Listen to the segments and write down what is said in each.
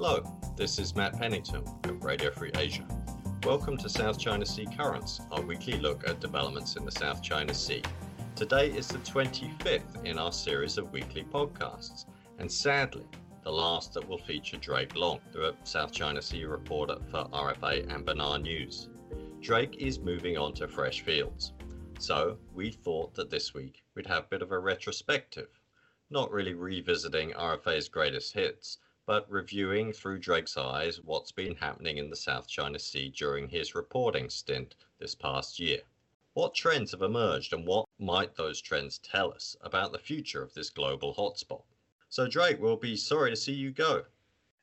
Hello, this is Matt Pennington of Radio Free Asia. Welcome to South China Sea Currents, our weekly look at developments in the South China Sea. Today is the 25th in our series of weekly podcasts, and sadly, the last that will feature Drake Long, the South China Sea reporter for RFA and BenarNews. Drake is moving on to fresh fields. So we thought that this week we'd have a bit of a retrospective, not really revisiting RFA's greatest hits, but reviewing through Drake's eyes what's been happening in the South China Sea during his reporting stint this past year. What trends have emerged and what might those trends tell us about the future of this global hotspot? So, Drake, we'll be sorry to see you go.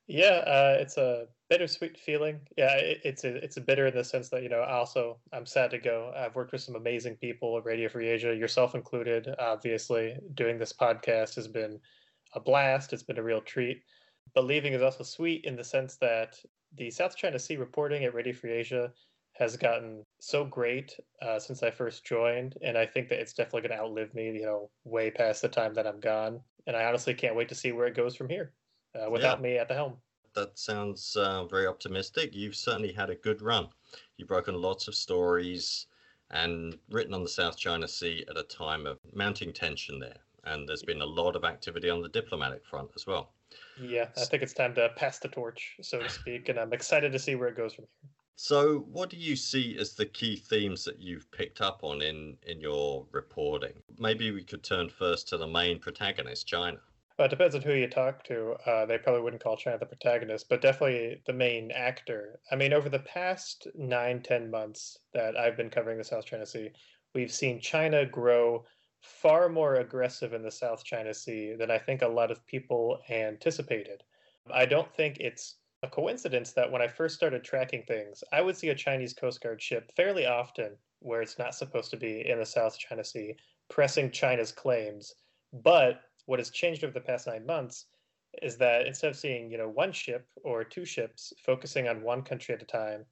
Yeah, uh, it's a bittersweet feeling. Yeah, it, it's a it's a bitter in the sense that you know also I'm sad to go. I've worked with some amazing people at Radio Free Asia, yourself included. Obviously, doing this podcast has been a blast. It's been a real treat. But leaving is also sweet in the sense that the South China Sea reporting at Radio Free Asia has gotten so great uh, since I first joined, and I think that it's definitely going to outlive me. You know, way past the time that I'm gone, and I honestly can't wait to see where it goes from here uh, without yeah. me at the helm. That sounds uh, very optimistic. You've certainly had a good run. You've broken lots of stories and written on the South China Sea at a time of mounting tension there. And there's been a lot of activity on the diplomatic front as well. Yeah, I think it's time to pass the torch, so to speak, and I'm excited to see where it goes from here. So, what do you see as the key themes that you've picked up on in in your reporting? Maybe we could turn first to the main protagonist, China. Well, it depends on who you talk to. Uh, they probably wouldn't call China the protagonist, but definitely the main actor. I mean, over the past nine, ten months that I've been covering the South China Sea, we've seen China grow far more aggressive in the South China Sea than I think a lot of people anticipated. I don't think it's a coincidence that when I first started tracking things, I would see a Chinese Coast Guard ship fairly often where it's not supposed to be in the South China Sea, pressing China's claims. But what has changed over the past nine months is that instead of seeing you know one ship or two ships focusing on one country at a time,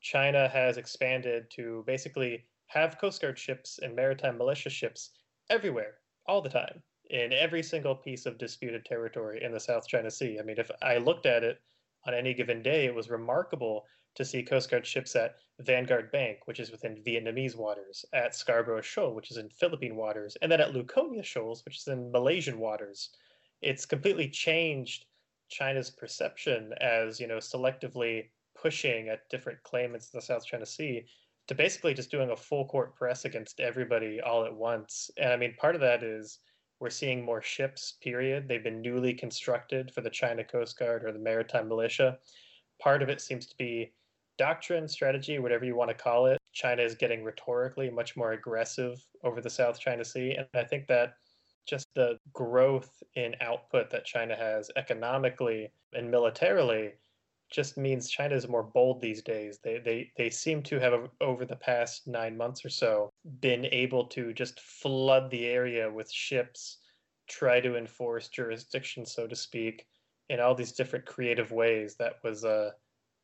China has expanded to basically have Coast Guard ships and maritime militia ships everywhere, all the time, in every single piece of disputed territory in the South China Sea. I mean, if I looked at it on any given day, it was remarkable to see Coast Guard ships at Vanguard Bank, which is within Vietnamese waters, at Scarborough Shoal, which is in Philippine waters, and then at Luconia Shoals, which is in Malaysian waters. It's completely changed China's perception as, you know, selectively pushing at different claimants in the South China Sea to basically just doing a full court press against everybody all at once. And I mean, part of that is we're seeing more ships, period. They've been newly constructed for the China Coast Guard or the Maritime Militia. Part of it seems to be doctrine, strategy, whatever you want to call it, China is getting rhetorically much more aggressive over the South China Sea. And I think that just the growth in output that China has economically and militarily just means China is more bold these days. They, they, they seem to have, over the past nine months or so, been able to just flood the area with ships, try to enforce jurisdiction, so to speak, in all these different creative ways. That was uh,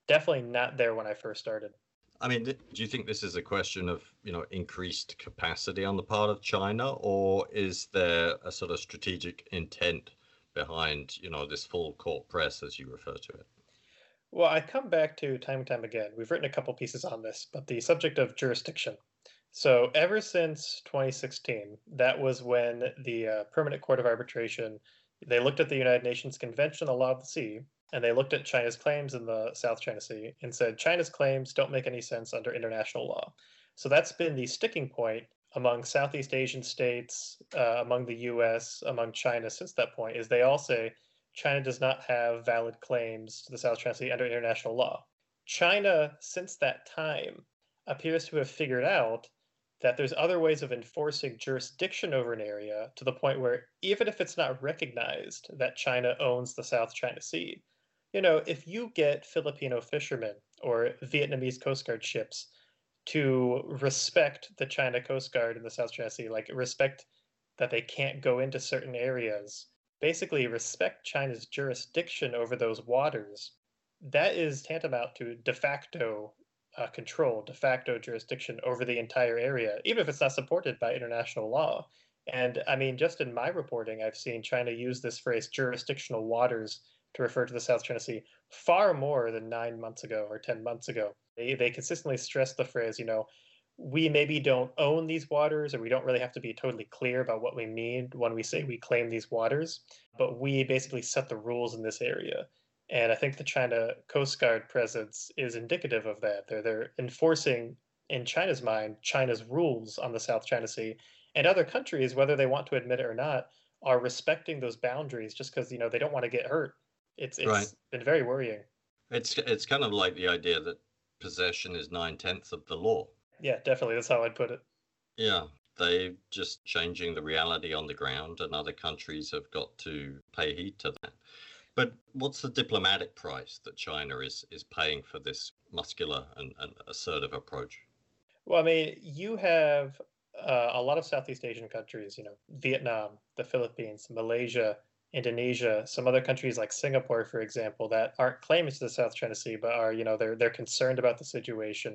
definitely not there when I first started. I mean, do you think this is a question of you know increased capacity on the part of China, or is there a sort of strategic intent behind you know this full court press as you refer to it? Well, I come back to time and time again. We've written a couple pieces on this, but the subject of jurisdiction. So ever since 2016, that was when the uh, Permanent Court of Arbitration they looked at the United Nations Convention on the Law of the Sea and they looked at China's claims in the South China Sea and said China's claims don't make any sense under international law. So that's been the sticking point among Southeast Asian states, uh, among the U.S., among China since that point. Is they all say China does not have valid claims to the South China Sea under international law. China, since that time, appears to have figured out that there's other ways of enforcing jurisdiction over an area to the point where even if it's not recognized that China owns the South China Sea, you know, if you get Filipino fishermen or Vietnamese Coast Guard ships to respect the China Coast Guard in the South China Sea, like respect that they can't go into certain areas, basically respect China's jurisdiction over those waters, that is tantamount to de facto uh, control, de facto jurisdiction over the entire area, even if it's not supported by international law. And I mean, just in my reporting, I've seen China use this phrase jurisdictional waters to refer to the South China Sea far more than nine months ago or 10 months ago. They, they consistently stress the phrase, you know, we maybe don't own these waters or we don't really have to be totally clear about what we mean when we say we claim these waters, but we basically set the rules in this area. And I think the China Coast Guard presence is indicative of that. They're, they're enforcing, in China's mind, China's rules on the South China Sea. And other countries, whether they want to admit it or not, are respecting those boundaries just because you know they don't want to get hurt. It's it's right. been very worrying. It's it's kind of like the idea that possession is nine tenths of the law. Yeah, definitely. That's how I'd put it. Yeah, they're just changing the reality on the ground, and other countries have got to pay heed to that. But what's the diplomatic price that China is is paying for this muscular and, and assertive approach? Well, I mean, you have uh, a lot of Southeast Asian countries, you know, Vietnam, the Philippines, Malaysia, Indonesia, some other countries like Singapore, for example, that aren't claiming to the South China Sea, but are, you know, they're they're concerned about the situation,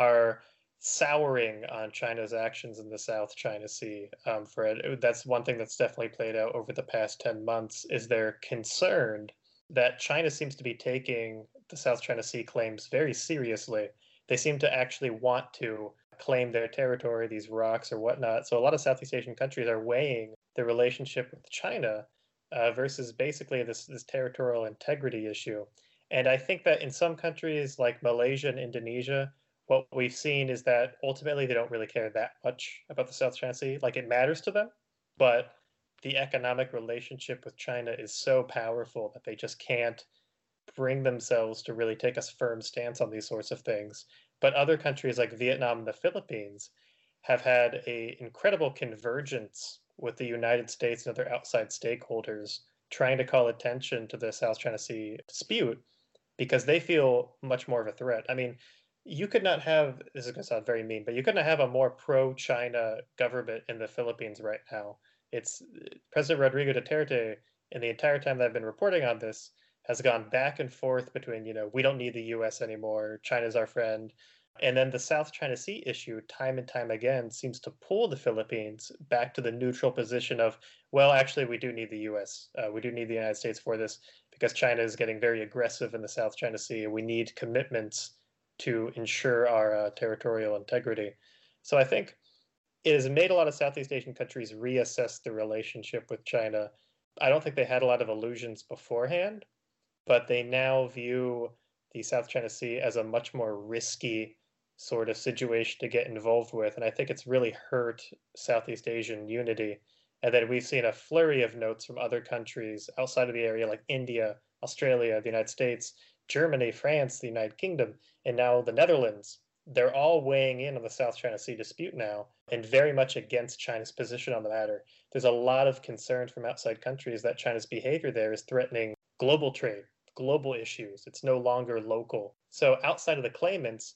are souring on China's actions in the South China Sea. Um, it, that's one thing that's definitely played out over the past ten months. Is they're concerned that China seems to be taking the South China Sea claims very seriously. They seem to actually want to claim their territory, these rocks or whatnot. So a lot of Southeast Asian countries are weighing the relationship with China uh, versus basically this this territorial integrity issue. And I think that in some countries like Malaysia and Indonesia, what we've seen is that ultimately they don't really care that much about the South China Sea. Like it matters to them, but the economic relationship with China is so powerful that they just can't bring themselves to really take a firm stance on these sorts of things. But other countries like Vietnam and the Philippines have had a incredible convergence with the United States and other outside stakeholders trying to call attention to the South China Sea dispute because they feel much more of a threat. I mean, you could not have this is going to sound very mean, but you couldn't have a more pro-China government in the Philippines right now. It's President Rodrigo Duterte, in the entire time that I've been reporting on this, has gone back and forth between, you know, we don't need the US anymore, China's our friend. And then the South China Sea issue, time and time again, seems to pull the Philippines back to the neutral position of, well, actually, we do need the US. Uh, we do need the United States for this because China is getting very aggressive in the South China Sea. And we need commitments to ensure our uh, territorial integrity. So I think it has made a lot of Southeast Asian countries reassess the relationship with China. I don't think they had a lot of illusions beforehand, but they now view the South China Sea as a much more risky sort of situation to get involved with. And I think it's really hurt Southeast Asian unity. And then we've seen a flurry of notes from other countries outside of the area, like India, Australia, the United States, Germany, France, the United Kingdom, and now the Netherlands. They're all weighing in on the South China Sea dispute now and very much against China's position on the matter. There's a lot of concern from outside countries that China's behavior there is threatening global trade, global issues. It's no longer local. So outside of the claimants,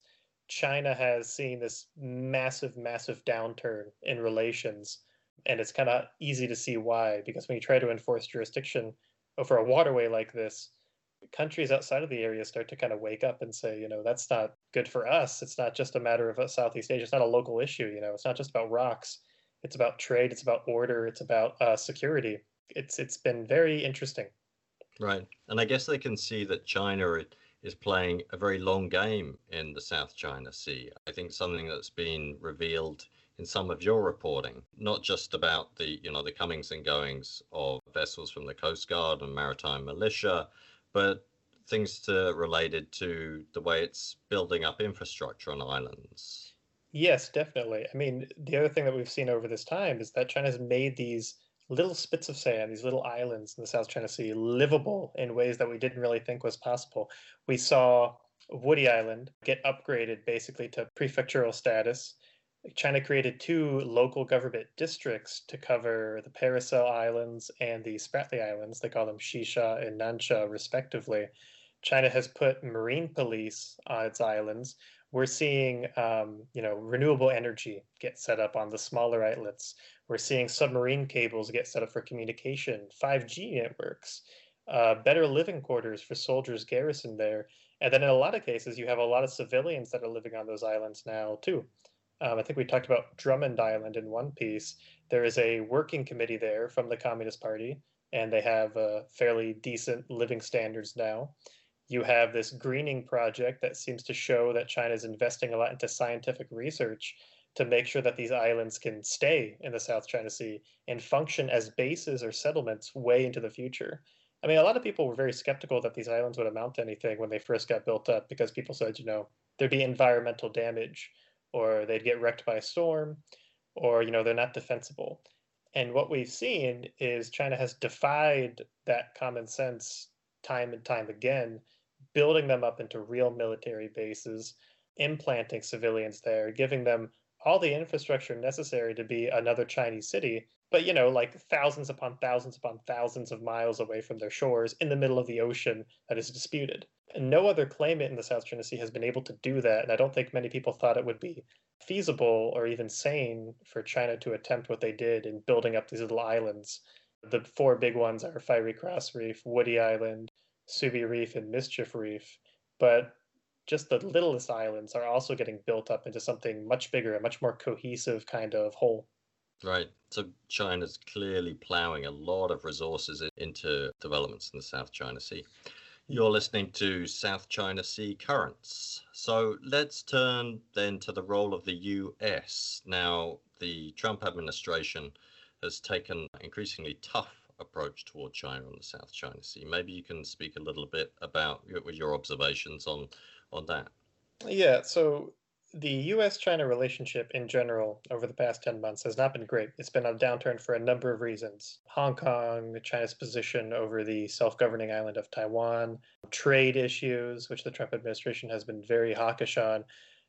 China has seen this massive, massive downturn in relations. And it's kind of easy to see why, because when you try to enforce jurisdiction over a waterway like this, countries outside of the area start to kind of wake up and say, you know, that's not good for us. It's not just a matter of Southeast Asia. It's not a local issue. You know, it's not just about rocks. It's about trade. It's about order. It's about uh, security. It's it's been very interesting. Right. And I guess they can see that China is playing a very long game in the South China Sea. I think something that's been revealed in some of your reporting, not just about the, you know, the comings and goings of vessels from the Coast Guard and maritime militia, but things to related to the way it's building up infrastructure on islands. Yes, definitely. I mean, the other thing that we've seen over this time is that China's made these little spits of sand, these little islands in the South China Sea, livable in ways that we didn't really think was possible. We saw Woody Island get upgraded basically to prefectural status. China created two local government districts to cover the Paracel Islands and the Spratly Islands. They call them Xisha and Nansha, respectively. China has put marine police on its islands. We're seeing, um, you know, renewable energy get set up on the smaller islets. We're seeing submarine cables get set up for communication, 5G networks, uh, better living quarters for soldiers garrisoned there. And then in a lot of cases, you have a lot of civilians that are living on those islands now, too. Um, I think we talked about Drummond Island in one piece. There is a working committee there from the Communist Party and they have uh, fairly decent living standards now. You have this greening project that seems to show that China is investing a lot into scientific research to make sure that these islands can stay in the South China Sea and function as bases or settlements way into the future. I mean, a lot of people were very skeptical that these islands would amount to anything when they first got built up because people said, you know, there'd be environmental damage or they'd get wrecked by a storm or, you know, they're not defensible. And what we've seen is China has defied that common sense time and time again, building them up into real military bases, implanting civilians there, giving them all the infrastructure necessary to be another Chinese city, but you know, like thousands upon thousands upon thousands of miles away from their shores in the middle of the ocean that is disputed. And no other claimant in the South China Sea has been able to do that, and I don't think many people thought it would be feasible or even sane for China to attempt what they did in building up these little islands. The four big ones are Fiery Cross Reef, Woody Island, Subi Reef, and Mischief Reef. But just the littlest islands are also getting built up into something much bigger, a much more cohesive kind of whole. Right. So China's clearly plowing a lot of resources into developments in the South China Sea. You're listening to South China Sea Currents. So let's turn then to the role of the US. Now, the Trump administration has taken an increasingly tough approach toward China on the South China Sea. Maybe you can speak a little bit about your, your observations on on that? Yeah, so the US China relationship in general over the past 10 months has not been great. It's been on a downturn for a number of reasons Hong Kong, China's position over the self governing island of Taiwan, trade issues, which the Trump administration has been very hawkish on,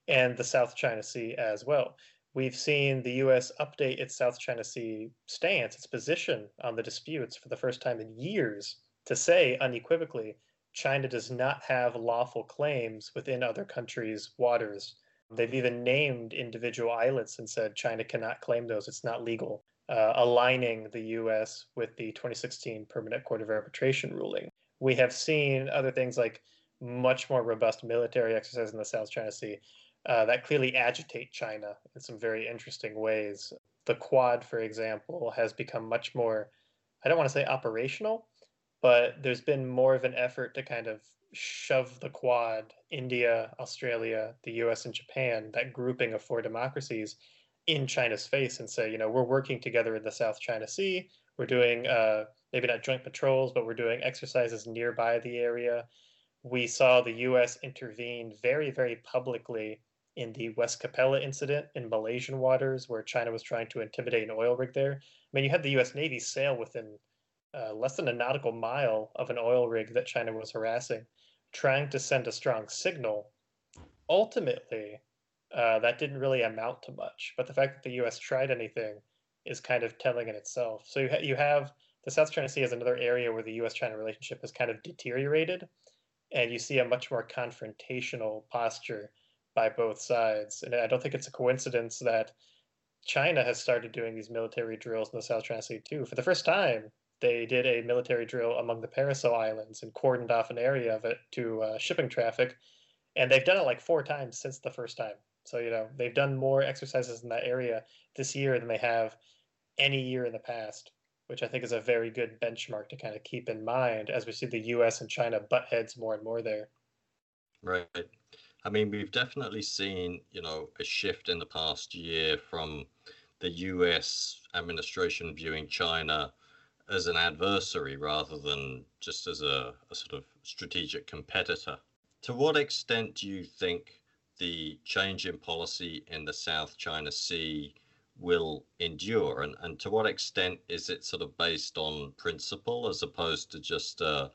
and the South China Sea as well. We've seen the US update its South China Sea stance, its position on the disputes for the first time in years to say unequivocally China does not have lawful claims within other countries' waters. They've even named individual islets and said China cannot claim those. It's not legal, uh, aligning the U.S. with the 2016 Permanent Court of Arbitration ruling. We have seen other things like much more robust military exercise in the South China Sea uh, that clearly agitate China in some very interesting ways. The Quad, for example, has become much more, I don't want to say operational, but there's been more of an effort to kind of shove the quad, India, Australia, the US, and Japan, that grouping of four democracies, in China's face and say, you know, we're working together in the South China Sea. We're doing uh, maybe not joint patrols, but we're doing exercises nearby the area. We saw the US intervene very, very publicly in the West Capella incident in Malaysian waters, where China was trying to intimidate an oil rig there. I mean, you had the US Navy sail within uh, less than a nautical mile of an oil rig that China was harassing, trying to send a strong signal. Ultimately, uh, that didn't really amount to much. But the fact that the U.S. tried anything is kind of telling in itself. So you, ha- you have the South China Sea as another area where the U.S.-China relationship has kind of deteriorated, and you see a much more confrontational posture by both sides. And I don't think it's a coincidence that China has started doing these military drills in the South China Sea too. For the first time, they did a military drill among the Paracel Islands and cordoned off an area of it to uh, shipping traffic. And they've done it like four times since the first time. So, you know, they've done more exercises in that area this year than they have any year in the past, which I think is a very good benchmark to kind of keep in mind as we see the US and China butt heads more and more there. Right. I mean, we've definitely seen, you know, a shift in the past year from the US administration viewing China as an adversary rather than just as a, a sort of strategic competitor. To what extent do you think the change in policy in the South China Sea will endure? And, and to what extent is it sort of based on principle as opposed to just a,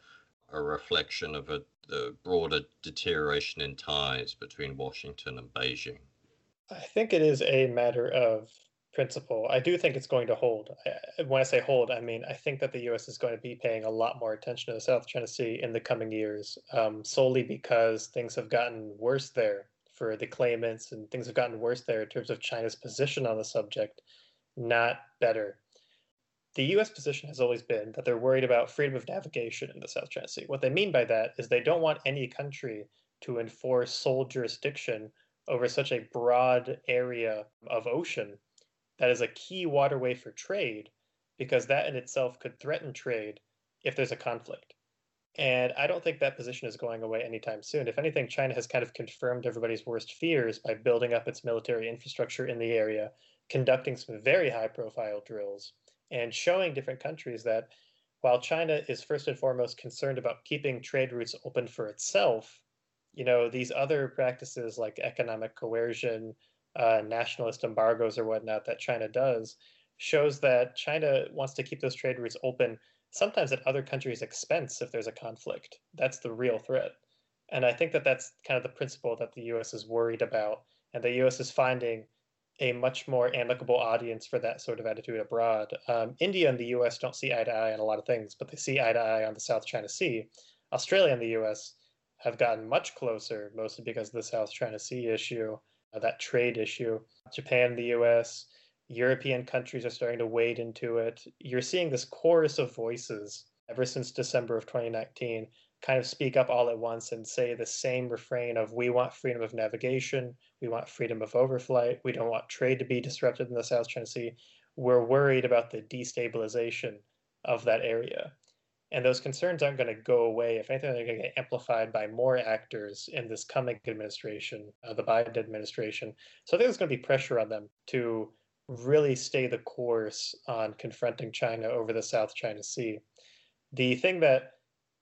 a reflection of a, a broader deterioration in ties between Washington and Beijing? I think it is a matter of principle. I do think it's going to hold. When I say hold, I mean I think that the U.S. is going to be paying a lot more attention to the South China Sea in the coming years, um, solely because things have gotten worse there for the claimants, and things have gotten worse there in terms of China's position on the subject, not better. The U.S. position has always been that they're worried about freedom of navigation in the South China Sea. What they mean by that is they don't want any country to enforce sole jurisdiction over such a broad area of ocean that is a key waterway for trade because that in itself could threaten trade if there's a conflict. And I don't think that position is going away anytime soon. If anything, China has kind of confirmed everybody's worst fears by building up its military infrastructure in the area, conducting some very high profile drills, and showing different countries that while China is first and foremost concerned about keeping trade routes open for itself, you know, these other practices like economic coercion, uh, nationalist embargoes or whatnot that China does shows that China wants to keep those trade routes open, sometimes at other countries' expense if there's a conflict. That's the real threat. And I think that that's kind of the principle that the US is worried about. And the US is finding a much more amicable audience for that sort of attitude abroad. Um, India and the US don't see eye to eye on a lot of things, but they see eye to eye on the South China Sea. Australia and the US have gotten much closer, mostly because of the South China Sea issue, uh, that trade issue. Japan the US, European countries are starting to wade into it. You're seeing this chorus of voices ever since December of 2019 kind of speak up all at once and say the same refrain of we want freedom of navigation, we want freedom of overflight, we don't want trade to be disrupted in the South China Sea. We're worried about the destabilization of that area. And those concerns aren't going to go away. If anything, they're going to get amplified by more actors in this coming administration, uh, the Biden administration. So I think there's going to be pressure on them to really stay the course on confronting China over the South China Sea. The thing that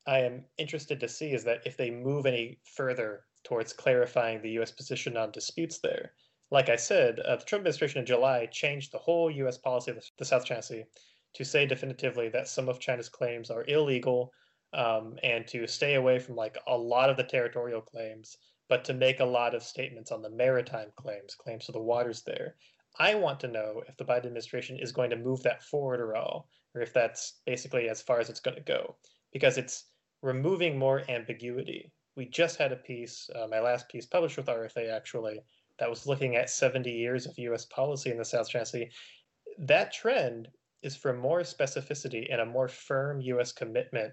I am interested to see is that if they move any further towards clarifying the U.S. position on disputes there, like I said, uh, the Trump administration in July changed the whole U.S. policy of the South China Sea to say definitively that some of China's claims are illegal um, and to stay away from like a lot of the territorial claims, but to make a lot of statements on the maritime claims, claims to the waters there. I want to know if the Biden administration is going to move that forward at all, or if that's basically as far as it's going to go, because it's removing more ambiguity. We just had a piece, uh, my last piece published with RFA actually, that was looking at 70 years of US policy in the South China Sea. That trend is for more specificity and a more firm US commitment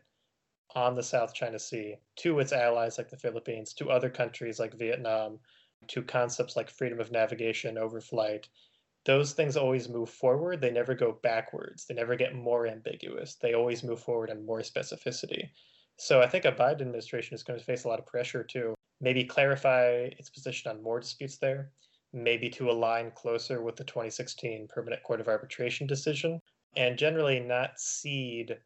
on the South China Sea to its allies like the Philippines, to other countries like Vietnam, to concepts like freedom of navigation, overflight, those things always move forward. They never go backwards. They never get more ambiguous. They always move forward and more specificity. So I think a Biden administration is going to face a lot of pressure to maybe clarify its position on more disputes there, maybe to align closer with the 2016 Permanent Court of Arbitration decision, and generally not cede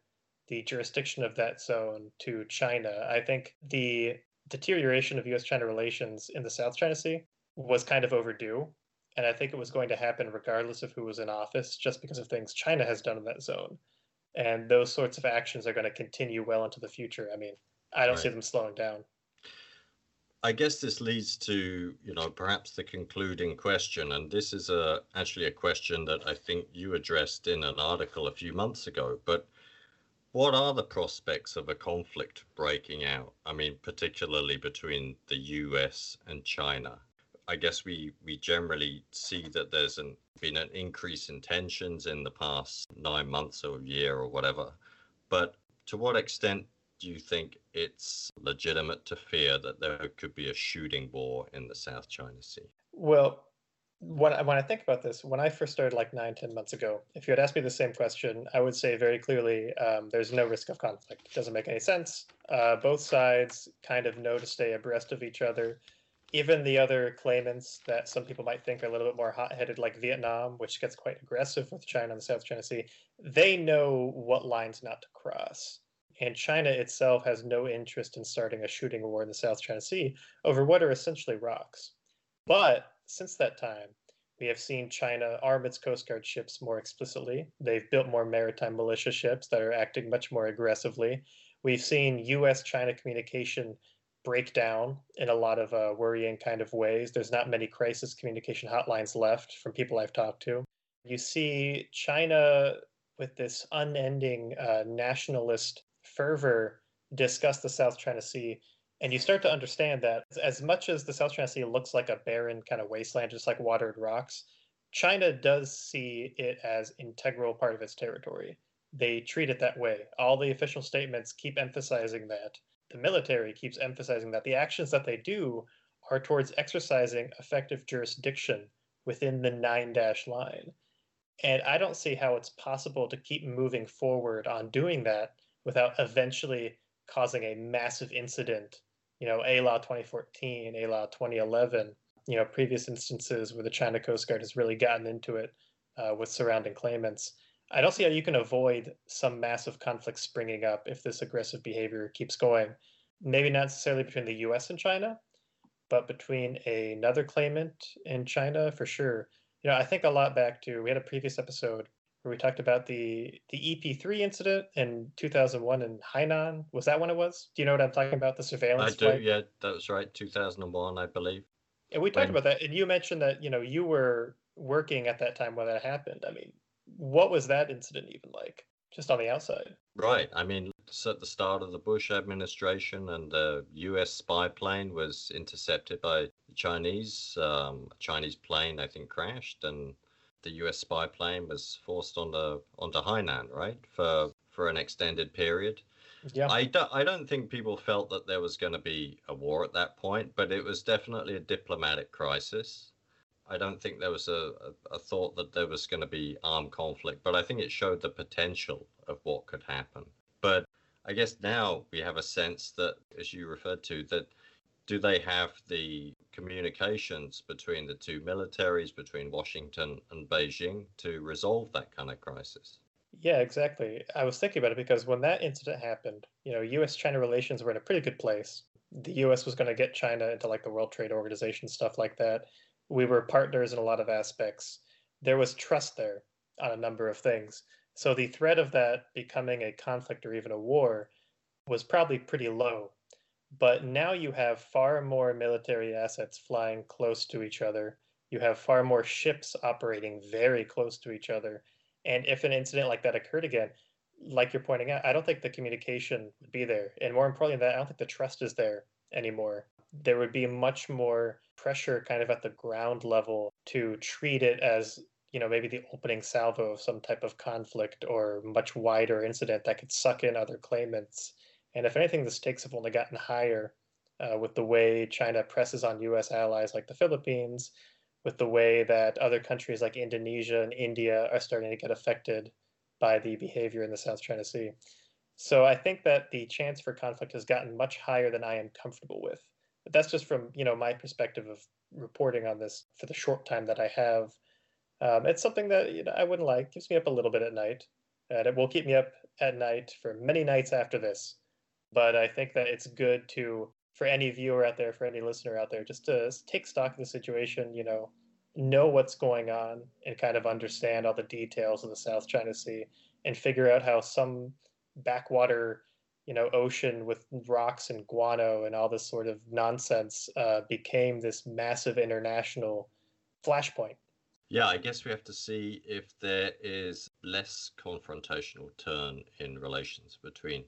the jurisdiction of that zone to China. I think the deterioration of US China relations in the South China Sea was kind of overdue and I think it was going to happen regardless of who was in office, just because of things China has done in that zone. And those sorts of actions are going to continue well into the future. I mean, I don't right. see them slowing down. I guess this leads to, you know, perhaps the concluding question, and this is a actually a question that I think you addressed in an article a few months ago. But what are the prospects of a conflict breaking out? I mean, particularly between the U.S. and China. I guess we we generally see that there's an, been an increase in tensions in the past nine months or a year or whatever. But to what extent do you think it's legitimate to fear that there could be a shooting war in the South China Sea? Well, when I, when I think about this, when I first started like nine, ten months ago, if you had asked me the same question, I would say very clearly um, there's no risk of conflict. It doesn't make any sense. Uh, both sides kind of know to stay abreast of each other even the other claimants that some people might think are a little bit more hot-headed, like Vietnam, which gets quite aggressive with China in the South China Sea, they know what lines not to cross. And China itself has no interest in starting a shooting war in the South China Sea over what are essentially rocks. But since that time, we have seen China arm its Coast Guard ships more explicitly. They've built more maritime militia ships that are acting much more aggressively. We've seen US China communication break down in a lot of uh, worrying kind of ways. There's not many crisis communication hotlines left from people I've talked to. You see China with this unending uh, nationalist fervor discuss the South China Sea. And you start to understand that as much as the South China Sea looks like a barren kind of wasteland, just like watered rocks, China does see it as integral part of its territory. They treat it that way. All the official statements keep emphasizing that the military keeps emphasizing that the actions that they do are towards exercising effective jurisdiction within the nine dash line. And I don't see how it's possible to keep moving forward on doing that without eventually causing a massive incident. You know, ALAW 2014, ALAW 2011, you know, previous instances where the China Coast Guard has really gotten into it uh, with surrounding claimants. I don't see how you can avoid some massive conflict springing up if this aggressive behavior keeps going. Maybe not necessarily between the US and China, but between another claimant in China for sure. You know, I think a lot back to we had a previous episode where we talked about the the EP3 incident in 2001 in Hainan. Was that when it was? Do you know what I'm talking about? The surveillance. I do. Flight? Yeah, that was right. 2001, I believe. And we talked when... about that, and you mentioned that you know you were working at that time when that happened. I mean, what was that incident even like? Just on the outside. Right. I mean, at the start of the Bush administration, and the U.S. spy plane was intercepted by the Chinese. Um, a Chinese plane, I think, crashed, and the U.S. spy plane was forced onto onto Hainan, right, for for an extended period. Yeah. I don't, I don't think people felt that there was going to be a war at that point, but it was definitely a diplomatic crisis. I don't think there was a, a, a thought that there was going to be armed conflict, but I think it showed the potential of what could happen. But I guess now we have a sense that, as you referred to, that do they have the communications between the two militaries, between Washington and Beijing, to resolve that kind of crisis? Yeah, exactly. I was thinking about it because when that incident happened, you know, U.S. China relations were in a pretty good place. The U.S. was going to get China into like the World Trade Organization, stuff like that we were partners in a lot of aspects. There was trust there on a number of things. So the threat of that becoming a conflict or even a war was probably pretty low. But now you have far more military assets flying close to each other. You have far more ships operating very close to each other. And if an incident like that occurred again, like you're pointing out, I don't think the communication would be there. And more importantly that, I don't think the trust is there anymore there would be much more pressure kind of at the ground level to treat it as you know maybe the opening salvo of some type of conflict or much wider incident that could suck in other claimants and if anything the stakes have only gotten higher uh, with the way china presses on us allies like the philippines with the way that other countries like indonesia and india are starting to get affected by the behavior in the south china sea so i think that the chance for conflict has gotten much higher than i am comfortable with but that's just from you know my perspective of reporting on this for the short time that I have. Um, it's something that you know, I wouldn't like. It Keeps me up a little bit at night, and it will keep me up at night for many nights after this. But I think that it's good to for any viewer out there, for any listener out there, just to take stock of the situation. You know, know what's going on and kind of understand all the details of the South China Sea and figure out how some backwater you know ocean with rocks and guano and all this sort of nonsense uh, became this massive international flashpoint. Yeah, I guess we have to see if there is less confrontational turn in relations between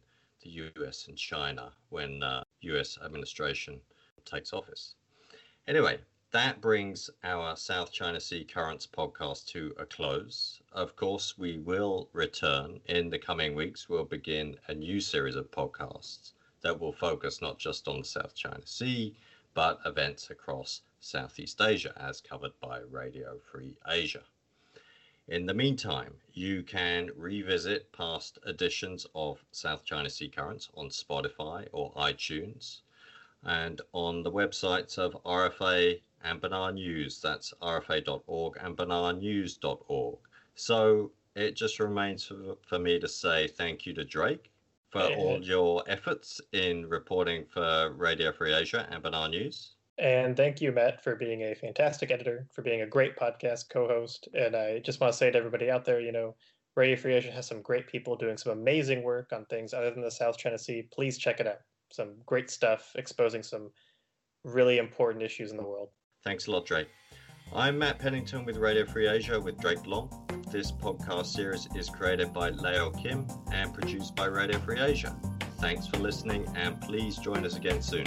the US and China when uh, US administration takes office. Anyway, that brings our South China Sea Currents podcast to a close. Of course, we will return in the coming weeks. We'll begin a new series of podcasts that will focus not just on the South China Sea, but events across Southeast Asia, as covered by Radio Free Asia. In the meantime, you can revisit past editions of South China Sea Currents on Spotify or iTunes and on the websites of RFA and BenarNews. That's rfa.org and benarnews.org. So it just remains for, for me to say thank you to Drake for yeah. all your efforts in reporting for Radio Free Asia and BenarNews. And thank you, Matt, for being a fantastic editor, for being a great podcast co host. And I just want to say to everybody out there, you know, Radio Free Asia has some great people doing some amazing work on things other than the South China Sea. Please check it out. Some great stuff exposing some really important issues in the world. Thanks a lot, Drake. I'm Matt Pennington with Radio Free Asia with Drake Long. This podcast series is created by Leo Kim and produced by Radio Free Asia. Thanks for listening and please join us again soon.